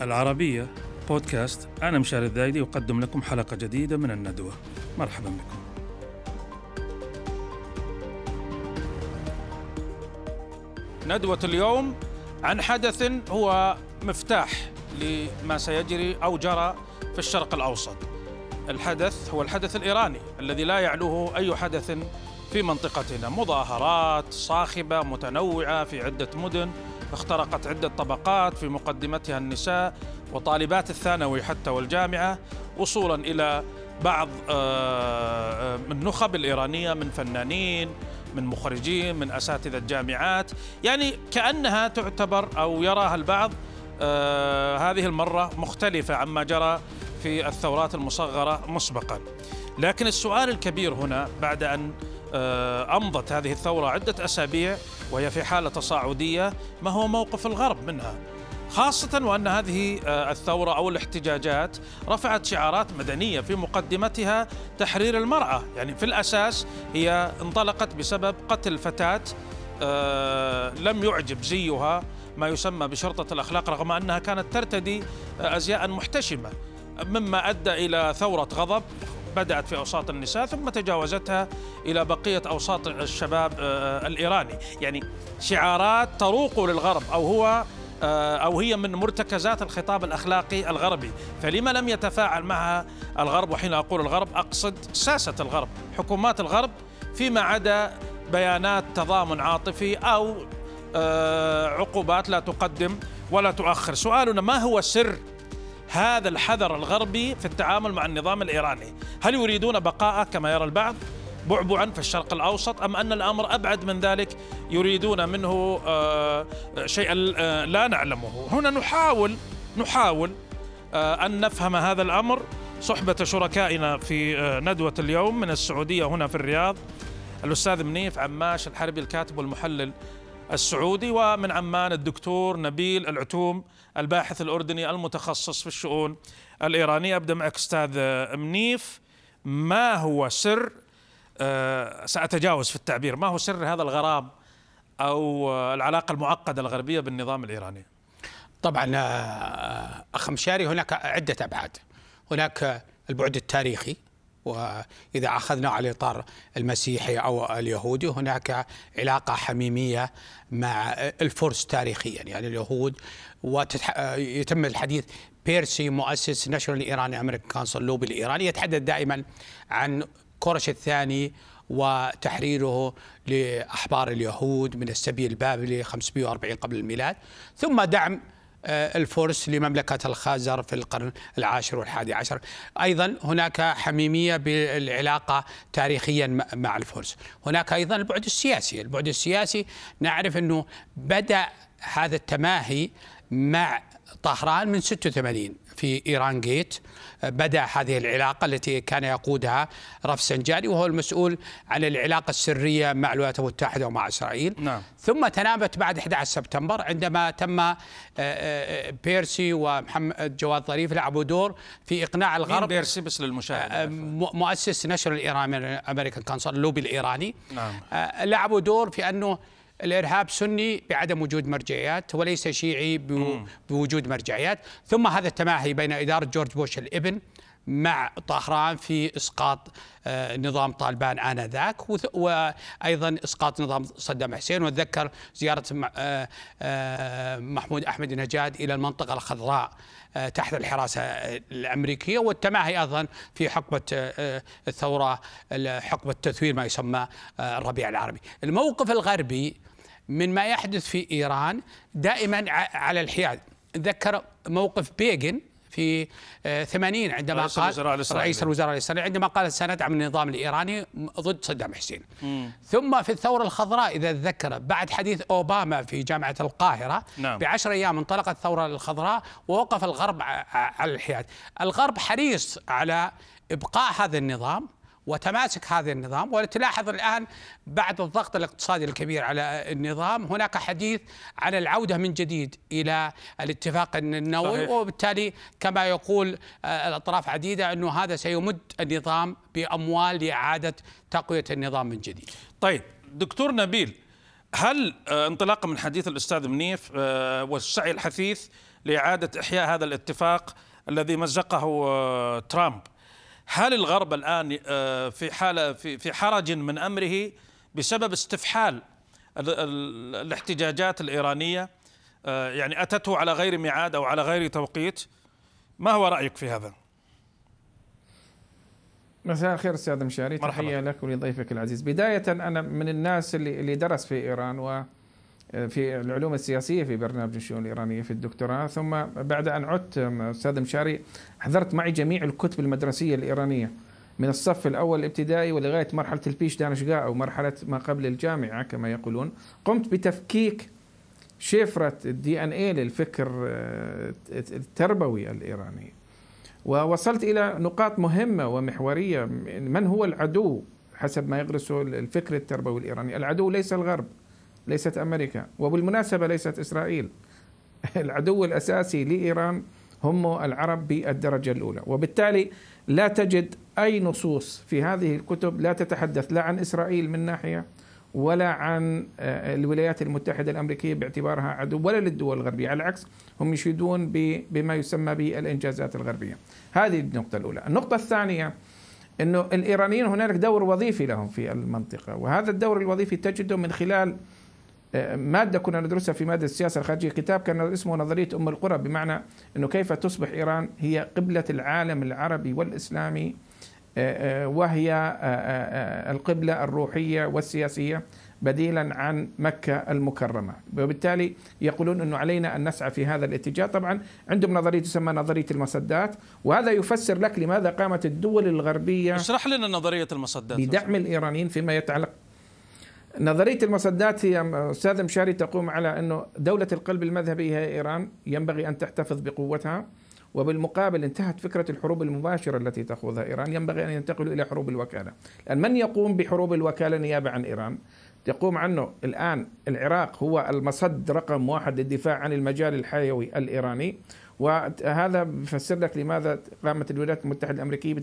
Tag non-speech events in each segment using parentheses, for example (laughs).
العربية بودكاست. أنا مشاري الذايدي أقدم لكم حلقة جديدة من الندوة. مرحبا بكم. ندوة اليوم عن حدث هو مفتاح لما سيجري أو جرى في الشرق الأوسط. الحدث هو الحدث الإيراني الذي لا يعلوه أي حدث في منطقتنا. مظاهرات صاخبة متنوعة في عدة مدن اخترقت عدة طبقات في مقدمتها النساء وطالبات الثانوي حتى والجامعة وصولا إلى بعض آه، من النخب الإيرانية من فنانين من مخرجين من أساتذة جامعات يعني كأنها تعتبر أو يراها البعض آه، هذه المرة مختلفة عما جرى في الثورات المصغرة مسبقا. لكن السؤال الكبير هنا بعد أن آه، أمضت هذه الثورة عدة أسابيع وهي في حالة تصاعدية ما هو موقف الغرب منها؟ خاصة وأن هذه آه، الثورة أو الاحتجاجات رفعت شعارات مدنية في مقدمتها تحرير المرأة. يعني في الأساس هي انطلقت بسبب قتل فتاة آه، لم يعجب زيها ما يسمى بشرطة الأخلاق رغم أنها كانت ترتدي أزياء محتشمة. مما أدى إلى ثورة غضب. بدأت في أوساط النساء ثم تجاوزتها إلى بقية أوساط الشباب آه، الإيراني. يعني شعارات تروق للغرب أو هو آه، أو هي من مرتكزات الخطاب الأخلاقي الغربي. فلما لم يتفاعل معها الغرب وحين أقول الغرب أقصد ساسة الغرب حكومات الغرب فيما عدا بيانات تضامن عاطفي أو آه، عقوبات لا تقدم ولا تؤخر. سؤالنا ما هو سر هذا الحذر الغربي في التعامل مع النظام الإيراني، هل يريدون بقاءه كما يرى البعض بعبعا في الشرق الأوسط أم أن الأمر أبعد من ذلك؟ يريدون منه آه، شيئا آه، لا نعلمه، هنا نحاول نحاول آه، أن نفهم هذا الأمر. صحبة شركائنا في ندوة اليوم من السعودية هنا في الرياض الأستاذ منيف عماش الحربي الكاتب والمحلل السعودي ومن عمان الدكتور نبيل العتوم الباحث الأردني المتخصص في الشؤون الإيرانية. أبدأ معك أستاذ منيف. ما هو سر آه، سأتجاوز في التعبير. ما هو سر هذا الغرام أو العلاقة المعقدة الغربية بالنظام الإيراني؟ طبعا آه، أخ مشاري هناك عدة أبعاد. هناك البعد التاريخي وإذا أخذنا على الإطار المسيحي أو اليهودي هناك علاقة حميمية مع الفرس تاريخيا. يعني اليهود ويتم الحديث بارسي مؤسس National Iranian American Council لوبي الإيراني يتحدث دائما عن كورش الثاني وتحريره لأحبار اليهود من السبي البابلي 540 قبل الميلاد. ثم دعم الفرس لمملكة الخازر في القرن العاشر والحادي عشر. أيضا هناك حميمية بالعلاقة تاريخيا مع الفرس. هناك أيضا البعد السياسي. البعد السياسي نعرف أنه بدأ هذا التماهي مع طهران من 86 في إيران جيت بدأ هذه العلاقة التي كان يقودها رفسنجاني وهو المسؤول عن العلاقة السرية مع الولايات المتحدة ومع إسرائيل. نعم. ثم تنامت بعد 11 سبتمبر عندما تم آه، آه، بيرسي ومحمد جواد ظريف لعبوا دور في إقناع الغرب. مين بارسي؟ بس للمشاهد آه، مؤسس National Iranian American Council اللوبي الإيراني. نعم. لعبوا دور في أنه الإرهاب سني بعدم وجود مرجعيات وليس شيعي بوجود مرجعيات. ثم هذا التماهي بين إدارة جورج بوش الإبن مع طهران في إسقاط آه، نظام طالبان آنذاك وأيضا إسقاط نظام صدام حسين. واتذكر زيارة آه، آه، محمود أحمدي نجاد إلى المنطقة الخضراء تحت الحراسة الأمريكية. والتماهي أيضا في حقبة الثورة حقبة تثوير ما يسمى الربيع العربي. الموقف الغربي من ما يحدث في إيران دائما على الحياد. ذكر موقف بيغن في 80 آه، عندما رئيس قال الوزراء رئيس الوزراء الإسرائيلي عندما قال سندعم النظام الإيراني ضد صدام حسين مم. ثم في الثورة الخضراء إذا تذكر بعد حديث أوباما في جامعة القاهرة نعم. بعشر أيام انطلقت الثورة الخضراء ووقف الغرب على الحياد الغرب حريص على إبقاء هذا النظام وتماسك هذا النظام. وتلاحظ الآن بعد الضغط الاقتصادي الكبير على النظام. هناك حديث عن العودة من جديد إلى الاتفاق النووي صحيح. وبالتالي كما يقول آه، الأطراف عديدة أنه هذا سيمد النظام بأموال لإعادة تقوية النظام من جديد. طيب دكتور نبيل هل آه، انطلاقا من حديث الأستاذ منيف آه، والسعي الحثيث لإعادة إحياء هذا الاتفاق الذي مزقه ترامب هل الغرب الآن في حالة في في حرج من أمره بسبب استفحال الاحتجاجات الإيرانية؟ يعني أتته على غير ميعاد أو على غير توقيت؟ ما هو رأيك في هذا؟ مساء الخير أستاذ مشاري تحية لك ولضيفك العزيز. بداية أنا من الناس اللي اللي درس في إيران و في العلوم السياسية في برنامج الشؤون الإيرانية في الدكتوراه. ثم بعد أن عدت أستاذ مشاري حضرت معي جميع الكتب المدرسية الإيرانية من الصف الأول الابتدائي ولغاية مرحلة البيش دانشجا أو مرحلة ما قبل الجامعة كما يقولون. قمت بتفكيك شفرة الدي إن اي للفكر آه، التربوي الإيراني. ووصلت إلى نقاط مهمة ومحورية من هو العدو حسب ما يغرسه الفكر التربوي الإيراني؟ العدو ليس الغرب. ليست أمريكا. وبالمناسبة ليست إسرائيل. (laughs) العدو الأساسي لإيران هم العرب بالدرجة الأولى. وبالتالي لا تجد أي نصوص في هذه الكتب لا تتحدث لا عن إسرائيل من ناحية ولا عن آه، الولايات المتحدة الأمريكية باعتبارها عدو ولا للدول الغربية. على العكس هم يشيدون بما يسمى بالإنجازات الغربية. هذه النقطة الأولى. النقطة الثانية أنه الإيرانيين هنالك دور وظيفي لهم في المنطقة. وهذا الدور الوظيفي تجده من خلال مادة كنا ندرسها في مادة السياسة الخارجية. كتاب كان اسمه نظرية أم القرى بمعنى أنه كيف تصبح إيران هي قبلة العالم العربي والإسلامي آه، آه، وهي آه، القبلة الروحية والسياسية بديلا عن مكة المكرمة. وبالتالي يقولون أنه علينا أن نسعى في هذا الاتجاه. طبعا عندهم نظرية تسمى نظرية المصدات وهذا يفسر لك لماذا قامت الدول الغربية اشرح لنا نظرية المصدات بدعم الإيرانيين فيما يتعلق نظرية المصدات هي أستاذ مشاري تقوم على أنه دولة القلب المذهبي هي إيران ينبغي أن تحتفظ بقوتها وبالمقابل انتهت فكرة الحروب المباشرة التي تخوضها إيران ينبغي أن ينتقلوا إلى حروب الوكالة. لأن من يقوم بحروب الوكالة نيابة عن إيران؟ يقوم عنه الآن العراق هو المصد رقم واحد للدفاع عن المجال الحيوي الإيراني. وهذا بفسر لك لماذا قامت الولايات المتحدة الأمريكية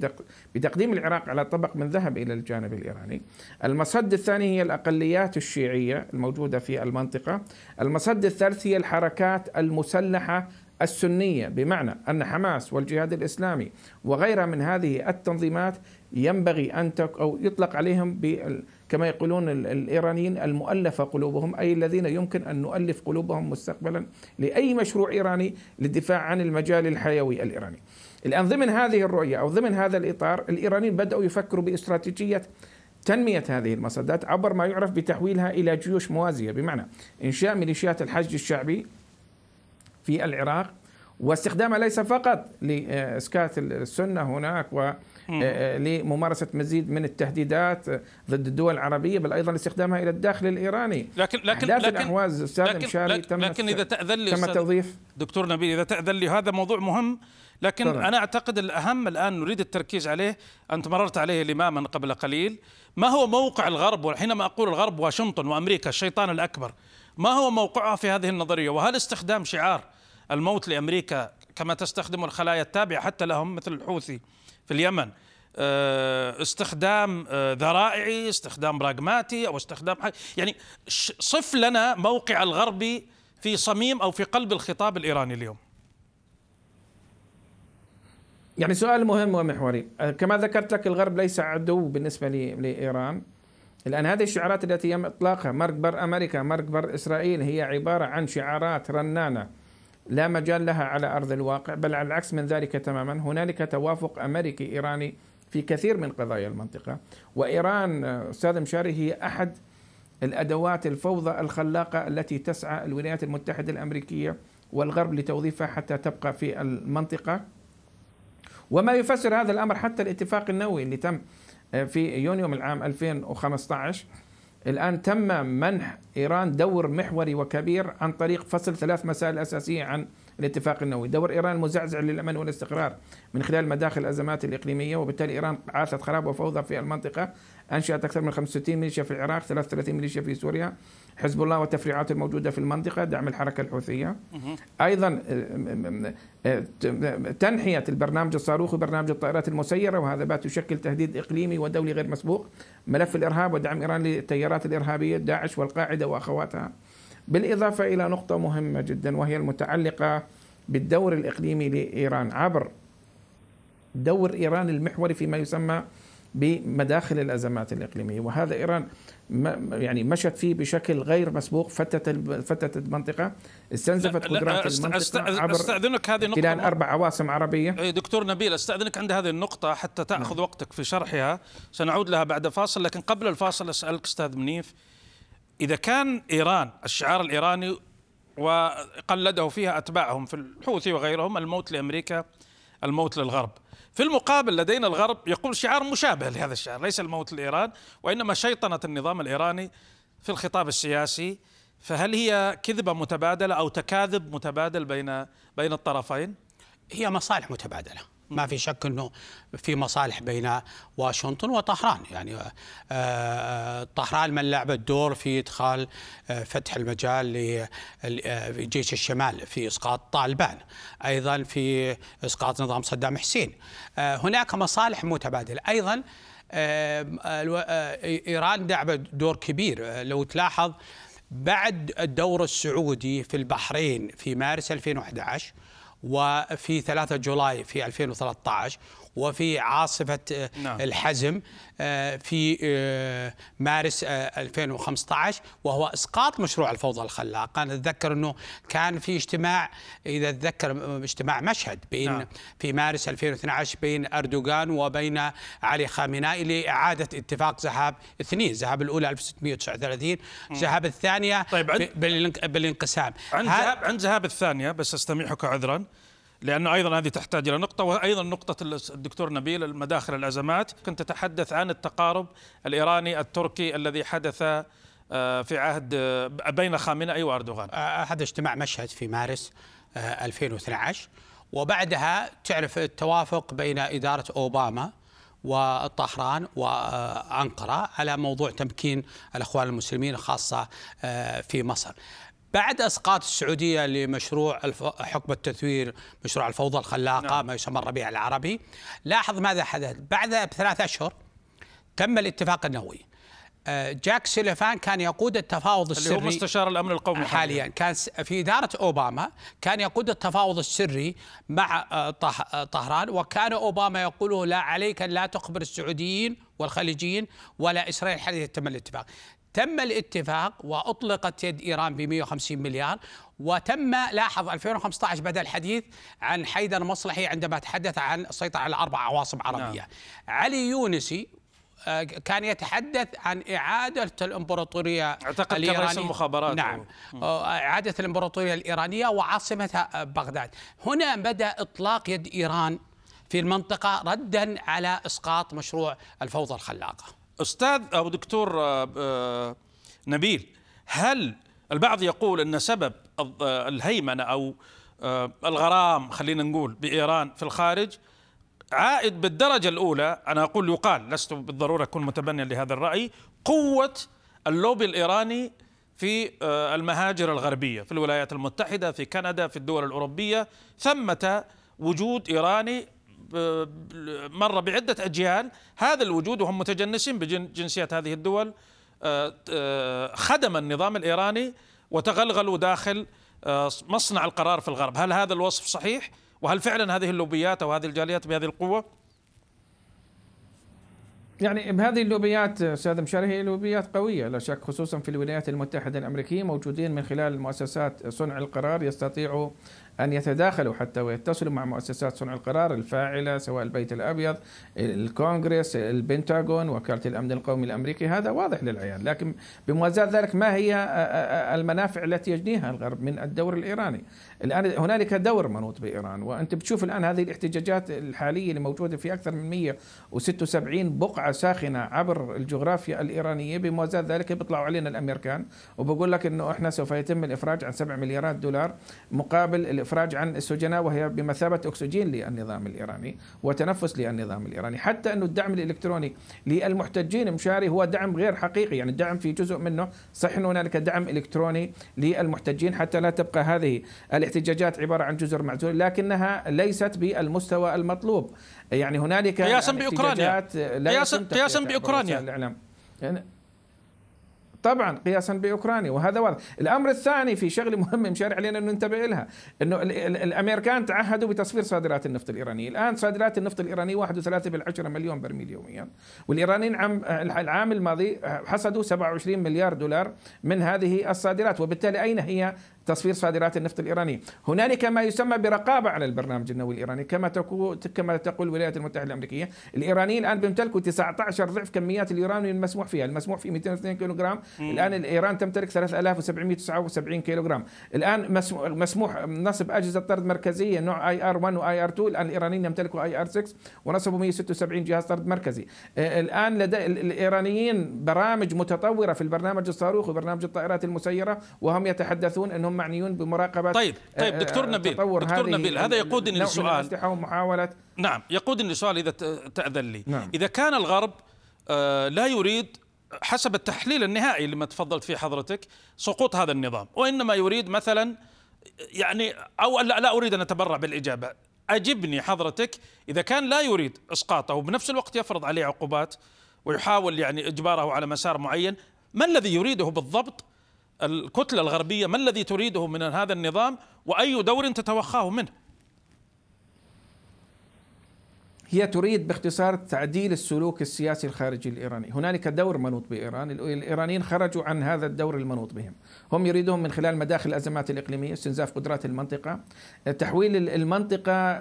بتقديم العراق على طبق من ذهب إلى الجانب الإيراني. المصد الثاني هي الأقليات الشيعية الموجودة في المنطقة. المصد الثالث هي الحركات المسلحة السنية بمعنى أن حماس والجهاد الإسلامي وغيرها من هذه التنظيمات ينبغي أن أو يطلق عليهم كما يقولون الإيرانيين المؤلفة قلوبهم أي الذين يمكن أن نؤلف قلوبهم مستقبلا لأي مشروع إيراني للدفاع عن المجال الحيوي الإيراني. الآن ضمن هذه الرؤية أو ضمن هذا الإطار الإيرانيين بدأوا يفكروا باستراتيجية تنمية هذه المصدات عبر ما يعرف بتحويلها إلى جيوش موازية. بمعنى إنشاء ميليشيات الحشد الشعبي في العراق واستخدامها ليس فقط لإسكات السنة هناك و آه، لممارسة مزيد من التهديدات ضد الدول العربية بل أيضا استخدامها إلى الداخل الإيراني. لكن لكن لكن لكن, مشاري تم لكن إذا تأذن لي تم توظيف دكتور نبيل إذا تأذن لي هذا موضوع مهم. لكن طبعا. أنا أعتقد الأهم الآن نريد التركيز عليه أنت مررت عليه لماما قبل قليل. ما هو موقع الغرب وحينما أقول الغرب واشنطن وأمريكا الشيطان الأكبر ما هو موقعها في هذه النظرية؟ وهل استخدام شعار الموت لأمريكا كما تستخدم الخلايا التابعة حتى لهم مثل الحوثي في اليمن آه، استخدام آه، ذرائعي استخدام براغماتي أو استخدام يعني صف لنا موقع الغربي في صميم أو في قلب الخطاب الإيراني اليوم. يعني سؤال مهم ومحوري آه، كما ذكرت لك الغرب ليس عدو بالنسبة لإيران. الآن هذه الشعارات التي يتم إطلاقها مرق بر أمريكا مرق بر إسرائيل هي عبارة عن شعارات رنانة. لا مجال لها على أرض الواقع بل على العكس من ذلك تماما. هنالك توافق امريكي ايراني في كثير من قضايا المنطقة. وإيران أستاذ مشاري هي أحد الأدوات الفوضى الخلاقة التي تسعى الولايات المتحدة الأمريكية والغرب لتوظيفها حتى تبقى في المنطقة. وما يفسر هذا الأمر حتى الاتفاق النووي اللي تم في يونيو من العام 2015 الآن تم منح إيران دور محوري وكبير عن طريق فصل ثلاث مسائل أساسية عن الاتفاق النووي. دور إيران مزعزع للأمن والاستقرار من خلال مداخل الأزمات الإقليمية وبالتالي إيران عاثت خراب وفوضى في المنطقة. أنشأت أكثر من 65 ميليشيا في العراق 33 ميليشيا في سوريا. حزب الله والتفريعات الموجودة في المنطقة دعم الحركة الحوثية. أيضا آه، آه، تنحية البرنامج الصاروخي وبرنامج الطائرات المسيرة وهذا بات يشكل تهديد إقليمي ودولي غير مسبوق. ملف الإرهاب ودعم إيران للتيارات الإرهابية داعش والقاعدة وأخواتها. بالإضافة إلى نقطة مهمة جدا وهي المتعلقة بالدور الإقليمي لإيران. عبر دور إيران المحوري فيما يسمى بمداخل الأزمات الإقليمية. وهذا إيران يعني مشت فيه بشكل غير مسبوق فتت فتت المنطقة استنزفت قدرات المنطقة عبر أستأذنك هذه نقطة خلال أربع عواصم عربية. إيه، دكتور نبيل أستأذنك عند هذه النقطة حتى تأخذ نعم. وقتك في شرحها. سنعود لها بعد فاصل لكن قبل الفاصل أسألك أستاذ منيف إذا كان إيران الشعار الإيراني وقلده فيها أتباعهم في الحوثي وغيرهم الموت لأمريكا الموت للغرب. في المقابل لدينا الغرب يقول شعار مشابه لهذا الشعار ليس الموت لإيران وإنما شيطنة النظام الإيراني في الخطاب السياسي. فهل هي كذبة متبادلة أو تكاذب متبادل بين بين الطرفين؟ هي مصالح متبادلة. ما في شك إنه في مصالح بين واشنطن وطهران. يعني آه، آه، طهران من لعبت دور في إدخال آه، فتح المجال لجيش الشمال في إسقاط طالبان. أيضا في إسقاط نظام صدام حسين. هناك مصالح متبادلة. أيضا إيران لعبت دور كبير. لو تلاحظ بعد الدور السعودي في البحرين في مارس 2011 وفي 3 جولاي في 2013 وفي عاصفة آه، نعم. الحزم آه، في آه، مارس 2015 وهو إسقاط مشروع الفوضى الخلاقة أنا أتذكر أنه كان في اجتماع إذا أتذكر اجتماع مشهد بين نعم. في مارس 2012 بين أردوغان وبين علي خامنائي لإعادة اتفاق ذهاب اثنين ذهاب الأولى 1639 ذهاب الثانية طيب عند بالانقسام. عند ذهاب عند ذهاب الثانية بس أستميحك عذرا. لأنه أيضا هذه تحتاج إلى نقطة وأيضا نقطة الدكتور نبيل المداخل الأزمات. كنت تتحدث عن التقارب الإيراني التركي الذي حدث آه، في عهد آه، بين خامنئي وأردوغان. آه، هذا اجتماع مشهد في مارس 2012 وبعدها تعرف التوافق بين إدارة أوباما وطهران وأنقرة على موضوع تمكين الأخوان المسلمين خاصة في مصر. بعد أسقاط السعودية لمشروع حكم التثوير مشروع الفوضى الخلاقة نعم. ما يسمى الربيع العربي لاحظ ماذا حدث؟ بعد بثلاث أشهر تم الاتفاق النووي. آه، جاك سيليفان كان يقود التفاوض السري اللي هو مستشار الأمن القومي حاليا. كان في إدارة أوباما كان يقود التفاوض السري مع آه، آه، طهران وكان أوباما يقول لا عليك أن لا تخبر السعوديين والخليجيين ولا إسرائيل حتى يتم الاتفاق. تم الاتفاق وأطلقت يد إيران ب 150 مليار وتم لاحظ 2015 بدأ الحديث عن حيدر مصلحي عندما تحدث عن السيطرة على أربع عواصم عربية. نعم. علي يونسي آه، كان يتحدث عن إعادة الإمبراطورية أعتقد الإيرانية رئيس المخابرات. نعم. آه، إعادة الإمبراطورية الإيرانية وعاصمتها بغداد. هنا بدأ إطلاق يد إيران في المنطقة ردا على إسقاط مشروع الفوضى الخلاقة. أستاذ أو دكتور آه، آه، نبيل هل البعض يقول إن سبب آه، الهيمنة أو الغرام خلينا نقول بإيران في الخارج عائد بالدرجة الأولى؟ أنا أقول يقال لست بالضرورة أكون متبنيا لهذا الرأي قوة اللوبي الإيراني في المهاجر الغربية في الولايات المتحدة في كندا في الدول الأوروبية ثمة وجود إيراني مر بعدة أجيال هذا الوجود وهم متجنسين بجنسيات هذه الدول آه، آه، خدم النظام الإيراني وتغلغلوا داخل آه، مصنع القرار في الغرب. هل هذا الوصف صحيح؟ وهل فعلا هذه اللوبيات أو هذه الجاليات بهذه القوة؟ يعني بهذه اللوبيات أستاذ مشاري هي لوبيات قوية لا شك خصوصا في الولايات المتحدة الأمريكية موجودين من خلال مؤسسات صنع القرار يستطيعوا أن يتداخلوا حتى ويتصلوا مع مؤسسات صنع القرار الفاعلة سواء البيت الأبيض الكونغرس البنتاغون وكالة الأمن القومي الأمريكي. هذا واضح للعيان لكن بموازاة ذلك ما هي المنافع التي يجنيها الغرب من الدور الإيراني؟ الآن هنالك دور منوط بإيران وأنت بتشوف الآن هذه الاحتجاجات الحالية اللي موجودة في أكثر من 176 بقعة بقعة ساخنة عبر الجغرافيا الإيرانية. بموازاة ذلك بيطلعوا علينا الأمريكان وبقول لك أنه إحنا سوف يتم الإفراج عن 7 مليارات دولار مقابل الإفراج عن السجناء وهي بمثابة أكسجين للنظام الإيراني وتنفس للنظام الإيراني. حتى أنه الدعم الإلكتروني للمحتجين مشاري هو دعم غير حقيقي يعني الدعم في جزء منه صحيح أن هنالك دعم إلكتروني للمحتجين حتى لا تبقى هذه الاحتجاجات عبارة عن جزر معزولة لكنها ليست بالمستوى المطلوب. يعني هنالك قياسا بأوكرانيا. قياسا بأوكرانيا. يعني طبعا قياسا بأوكرانيا وهذا واضح. الأمر الثاني في شغله مهمه مشارع علينا إنه ننتبه لها إنه الأمريكان تعهدوا بتصفير صادرات النفط الإيرانية. الآن صادرات النفط الإيرانية 1.3 مليون برميل يوميا. والإيرانيين عام العام الماضي حصدوا 27 مليار دولار من هذه الصادرات وبالتالي أين هي تصفير صادرات النفط الإيراني، هنالك ما يسمى برقابة على البرنامج النووي الإيراني. كما تقول كما تقول الولايات المتحدة الأمريكية، الإيرانيين الآن بيمتلكوا 19 ضعف كميات اليورانيوم المسموح فيها، المسموح فيه 202 كيلو جرام، الآن ايران تمتلك 3779 كيلو جرام، الآن مسموح نصب أجهزة طرد مركزية نوع IR 1 و IR 2، الآن الإيرانيين يمتلكوا IR 6 ونصبوا 176 جهاز طرد مركزي، الآن لدى الإيرانيين برامج متطورة في البرنامج الصاروخي وبرنامج الطائرات المسيرة وهم يتحدثون انهم معنيون بمراقبة طيب طيب آه، دكتور نبيل دكتور نبيل هذا يقودني لسؤال. ومحاولة. نعم يقودني لسؤال إذا تأذن لي. نعم. إذا كان الغرب آه، لا يريد حسب التحليل النهائي اللي ما تفضلت فيه حضرتك سقوط هذا النظام وإنما يريد مثلا يعني أو لا, لا أريد أن أتبرع بالإجابة. أجبني حضرتك إذا كان لا يريد إسقاطه وبنفس الوقت يفرض عليه عقوبات ويحاول يعني إجباره على مسار معين ما الذي يريده بالضبط؟ الكتلة الغربية ما الذي تريده من هذا النظام وأي دور تتوخاه منه؟ هي تريد باختصار تعديل السلوك السياسي الخارجي الإيراني، هنالك دور منوط بإيران، الإيرانيين خرجوا عن هذا الدور المنوط بهم، هم يريدون من خلال مداخل الأزمات الإقليمية استنزاف قدرات المنطقة، تحويل المنطقة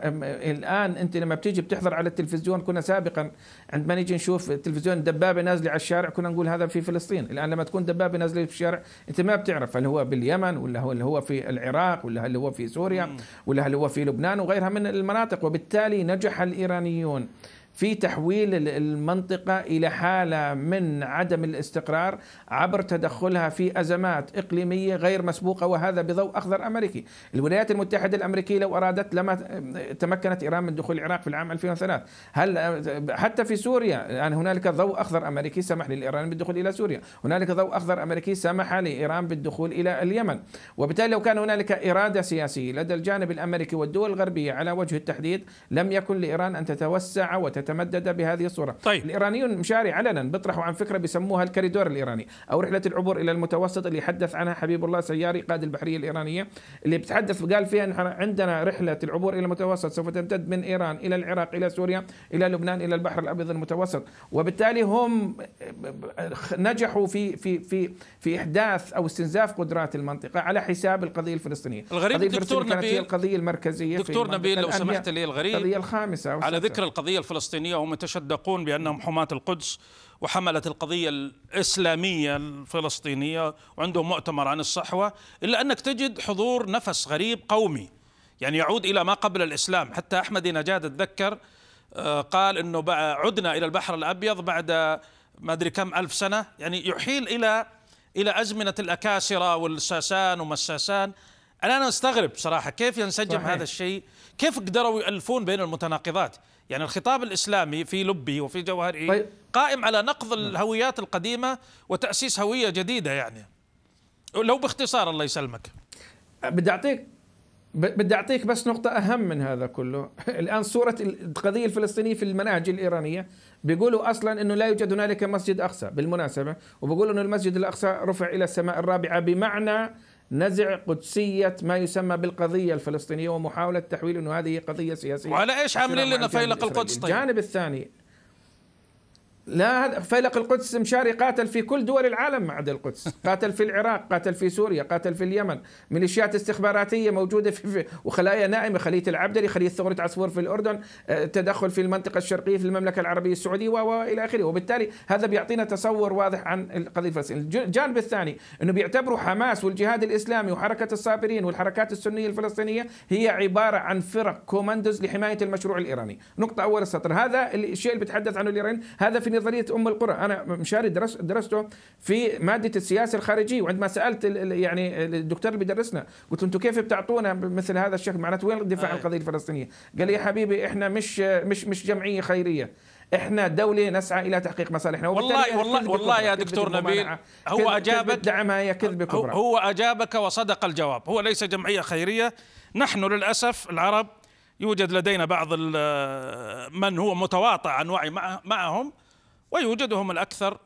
الآن أنت لما بتيجي بتحضر على التلفزيون كنا سابقا عندما نيجي نشوف التلفزيون دبابة نازلة على الشارع كنا نقول هذا في فلسطين، الآن لما تكون دبابة نازلة في الشارع أنت ما بتعرف هل هو باليمن ولا هو اللي هو في العراق ولا هل هو في سوريا ولا هل هو في لبنان وغيرها من المناطق. وبالتالي نجح الايرانيين الإيرانيون في تحويل المنطقة إلى حالة من عدم الاستقرار عبر تدخلها في أزمات إقليمية غير مسبوقة وهذا بضوء أخضر أمريكي. الولايات المتحدة الأمريكية لو أرادت لما تمكنت إيران من دخول العراق في العام 2003 هل حتى في سوريا الآن يعني هنالك ضوء أخضر أمريكي سمح للإيران بالدخول إلى سوريا. هنالك ضوء أخضر أمريكي سمح لإيران بالدخول إلى اليمن. وبالتالي لو كان هنالك إرادة سياسية لدى الجانب الأمريكي والدول الغربية على وجه التحديد لم يكن لإيران أن تتوسع وتت تتمدد بهذه الصورة. طيب. الإيرانيون مشاري علنا بيطرحوا عن فكرة بيسموها الكريدور الإيراني أو رحلة العبور إلى المتوسط اللي حدث عنها حبيب الله سياري قائد البحرية الإيرانية اللي بتحدث قال فيها نحن عندنا رحلة العبور إلى المتوسط سوف تمتد من إيران إلى العراق إلى سوريا إلى لبنان إلى البحر الأبيض المتوسط. وبالتالي هم نجحوا في في في في إحداث أو استنزاف قدرات المنطقة على حساب القضية الفلسطينية. الغريب القضية دكتور نبيل كانت هي القضية المركزية دكتور نبيل لو سمحت لي الغريب القضية الخامسة على ذكر القضية الفلسطينية الفلسطينية هم يتشدقون بأنهم حماة القدس وحملة القضية الإسلامية الفلسطينية وعندهم مؤتمر عن الصحوة إلا أنك تجد حضور نفس غريب قومي. يعني يعود إلى ما قبل الإسلام. حتى أحمد نجاد اتذكر آه، قال أنه عدنا إلى البحر الأبيض بعد ما أدري كم ألف سنة. يعني يحيل إلى إلى أزمنة الأكاسرة والساسان ومساسان أنا أستغرب صراحة كيف ينسجم صحيح. هذا الشيء؟ كيف قدروا يألفون بين المتناقضات؟ يعني الخطاب الإسلامي في لبه وفي جوهره طيب. قائم على نقض الهويات القديمة وتأسيس هوية جديدة يعني. لو باختصار الله يسلمك. بدي أعطيك بدي أعطيك بس نقطة أهم من هذا كله. (laughs) الآن صورة القضية الفلسطينية في المناهج الإيرانية بيقولوا أصلا أنه لا يوجد هنالك مسجد أقصى بالمناسبة وبيقولوا أنه المسجد الأقصى رفع إلى السماء الرابعة بمعنى نزع قدسية ما يسمى بالقضية الفلسطينية ومحاولة تحويل أنه هذه قضية سياسية. وعلى إيش عاملين لنا فيلق القدس طيب؟ الجانب الثاني لا فيلق القدس مشاري قاتل في كل دول العالم ما عدا القدس. قاتل في العراق قاتل في سوريا قاتل في اليمن. ميليشيات استخباراتية موجودة في, في وخلايا نائمة خليه العبدري خليه ثوره عصفور في الأردن آه، تدخل في المنطقة الشرقية في المملكة العربية السعودية والى آخره. وبالتالي هذا بيعطينا تصور واضح عن القضية الفلسطينية. الجانب الثاني إنه بيعتبروا حماس والجهاد الإسلامي وحركة الصابرين والحركات السنية الفلسطينية هي عبارة عن فرق كوماندوز لحماية المشروع الإيراني. نقطة أول السطر. هذا الشيء اللي بيتحدث عنه الايرانيين هذا في نظرية أم القرى. أنا مشاري درس درسته في مادة السياسة الخارجية وعندما سألت يعني الدكتور اللي بيدرسنا قلت له أنتم كيف بتعطونا مثل هذا الشكل معناته وين الدفاع عن القضية الفلسطينية؟ قال لي يا حبيبي إحنا مش مش مش جمعية خيرية. إحنا دولة نسعى إلى تحقيق مصالحنا والله والله والله يا دكتور نبيل هو أجابك دعمها هي كذب كبرى هو أجابك وصدق الجواب. هو ليس جمعية خيرية. نحن للأسف العرب يوجد لدينا بعض من هو متواطئ عن وعي معهم ويوجد هم الأكثر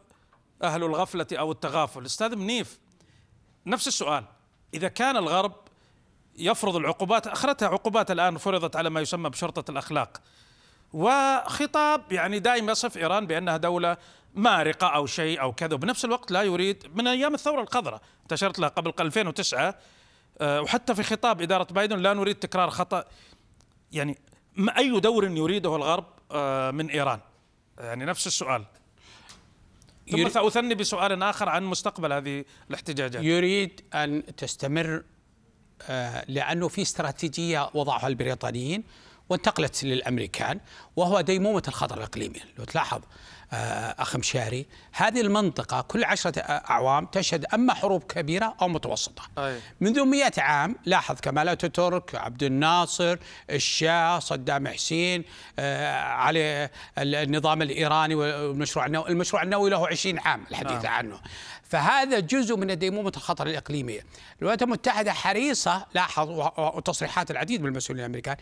أهل الغفلة أو التغافل. أستاذ منيف نفس السؤال. إذا كان الغرب يفرض العقوبات أخرتها عقوبات الآن فرضت على ما يسمى بشرطة الأخلاق. وخطاب يعني دائما يصف إيران بأنها دولة مارقة أو شيء أو كذا وبنفس الوقت لا يريد من أيام الثورة الخضراء انتشرت لها قبل 2009 آه، وحتى في خطاب إدارة بايدن لا نريد تكرار خطأ. يعني ما أي دور يريده الغرب آه، من إيران؟ يعني نفس السؤال. ثم سأثني بسؤال آخر عن مستقبل هذه الاحتجاجات. يريد أن تستمر آه، لأنه في استراتيجية وضعها البريطانيين وانتقلت للأمريكان وهو ديمومة الخطر الإقليمي. لو تلاحظ آه، أخ مشاري هذه المنطقة كل عشرة أعوام تشهد أما حروب كبيرة أو متوسطة أي. منذ مئة عام لاحظ كمال اتاتورك عبد الناصر الشاه صدام حسين آه، على النظام الإيراني والمشروع النووي المشروع النووي له 20 عام الحديث آه. عنه فهذا جزء من ديمومه الخطر الإقليمية الولايات المتحدة حريصة لاحظ وتصريحات العديد من المسؤولين الأمريكان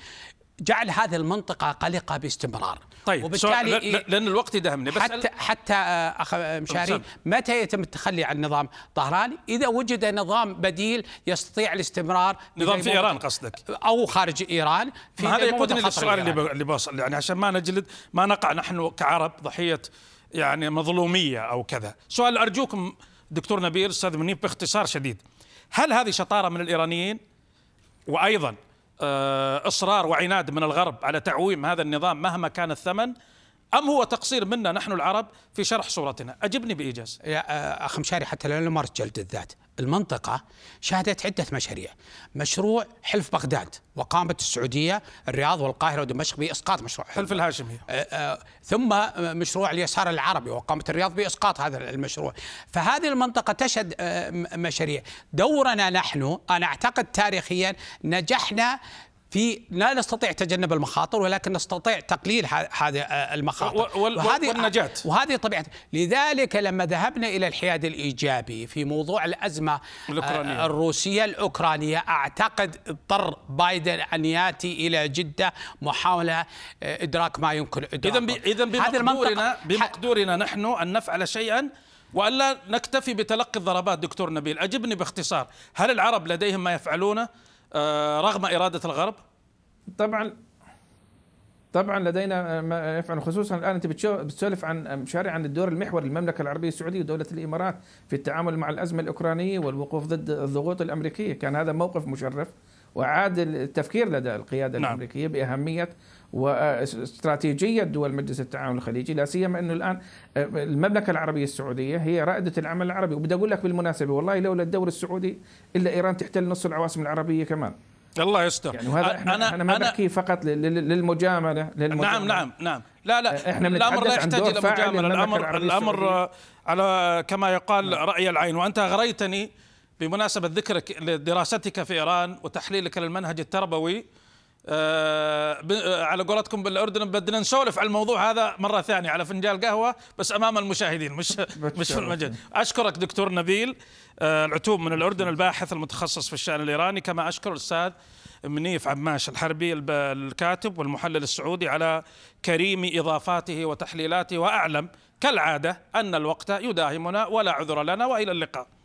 جعل هذه المنطقة قلقة باستمرار. طيب وبالتالي لأن الوقت يدهمني بس حتى حتى آه، أخ مشاري متى يتم التخلي عن نظام طهران إذا وجد نظام بديل يستطيع الاستمرار نظام في إيران قصدك؟ أو خارج إيران. في هذا يقودني للسؤال اللي اللي بوصل يعني عشان ما نجلد ما نقع نحن كعرب ضحية يعني مظلومية أو كذا. سؤال أرجوكم دكتور نبيل أستاذ منيف باختصار شديد. هل هذه شطارة من الإيرانيين؟ وأيضا إصرار وعناد من الغرب على تعويم هذا النظام مهما كان الثمن أم هو تقصير منا نحن العرب في شرح صورتنا؟ أجبني بإيجاز. يا آه، أخ مشاري حتى لو لم جلد الذات. المنطقة شهدت عدة مشاريع. مشروع حلف بغداد وقامت السعودية الرياض والقاهرة ودمشق بإسقاط مشروع حلف. الهاشمي آه ثم مشروع اليسار العربي وقامت الرياض بإسقاط هذا المشروع. فهذه المنطقة تشهد آه مشاريع. دورنا نحن أنا أعتقد تاريخيا نجحنا في لا نستطيع تجنب المخاطر ولكن نستطيع تقليل هذه المخاطر. وهذه والنجاة. وهذه طبيعة. لذلك لما ذهبنا إلى الحياد الإيجابي في موضوع الأزمة الأوكرانية. الروسية الأوكرانية أعتقد اضطر بايدن أن يأتي إلى جدة محاولة آه، إدراك ما يمكن إدراكه. إذا بمقدورنا بمقدورنا نحن أن نفعل شيئا وألا نكتفي بتلقي الضربات. دكتور نبيل أجبني باختصار. هل العرب لديهم ما يفعلونه آه، رغم إرادة الغرب؟ طبعا طبعا لدينا ما يفعل خصوصا الآن أنت بتسولف عن شارع عن الدور المحوري للمملكة العربية السعودية ودولة الإمارات في التعامل مع الأزمة الأوكرانية والوقوف ضد الضغوط الأمريكية، كان هذا موقف مشرف وعاد التفكير لدى القيادة نعم. الأمريكية بأهمية واستراتيجية دول مجلس التعاون الخليجي لا سيما أنه الآن المملكة العربية السعودية هي رائدة العمل العربي. وبدي أقول لك بالمناسبة والله لولا الدور السعودي إلا إيران تحتل نص العواصم العربية كمان. الله يستر. يعني وهذا إحنا أنا ما بحكي فقط للمجاملة للمجاملة. نعم نعم نعم. لا لا. إحنا الأمر لا يحتاج إلى مجاملة. الامر الأمر على كما يقال نعم. رأي العين. وأنت أغريتني بمناسبة ذكرك لدراستك في إيران وتحليلك للمنهج التربوي آه، آه، على قولتكم بالأردن بدنا نسولف على الموضوع هذا مرة ثانية على فنجان قهوة بس أمام المشاهدين مش (laughs) مش في المجال. أشكرك دكتور نبيل آه، العتوب من الأردن الباحث المتخصص في الشأن الإيراني كما أشكر الأستاذ منيف عماش الحربي الكاتب والمحلل السعودي على كريم إضافاته وتحليلاته وأعلم كالعادة أن الوقت يداهمنا ولا عذر لنا وإلى اللقاء.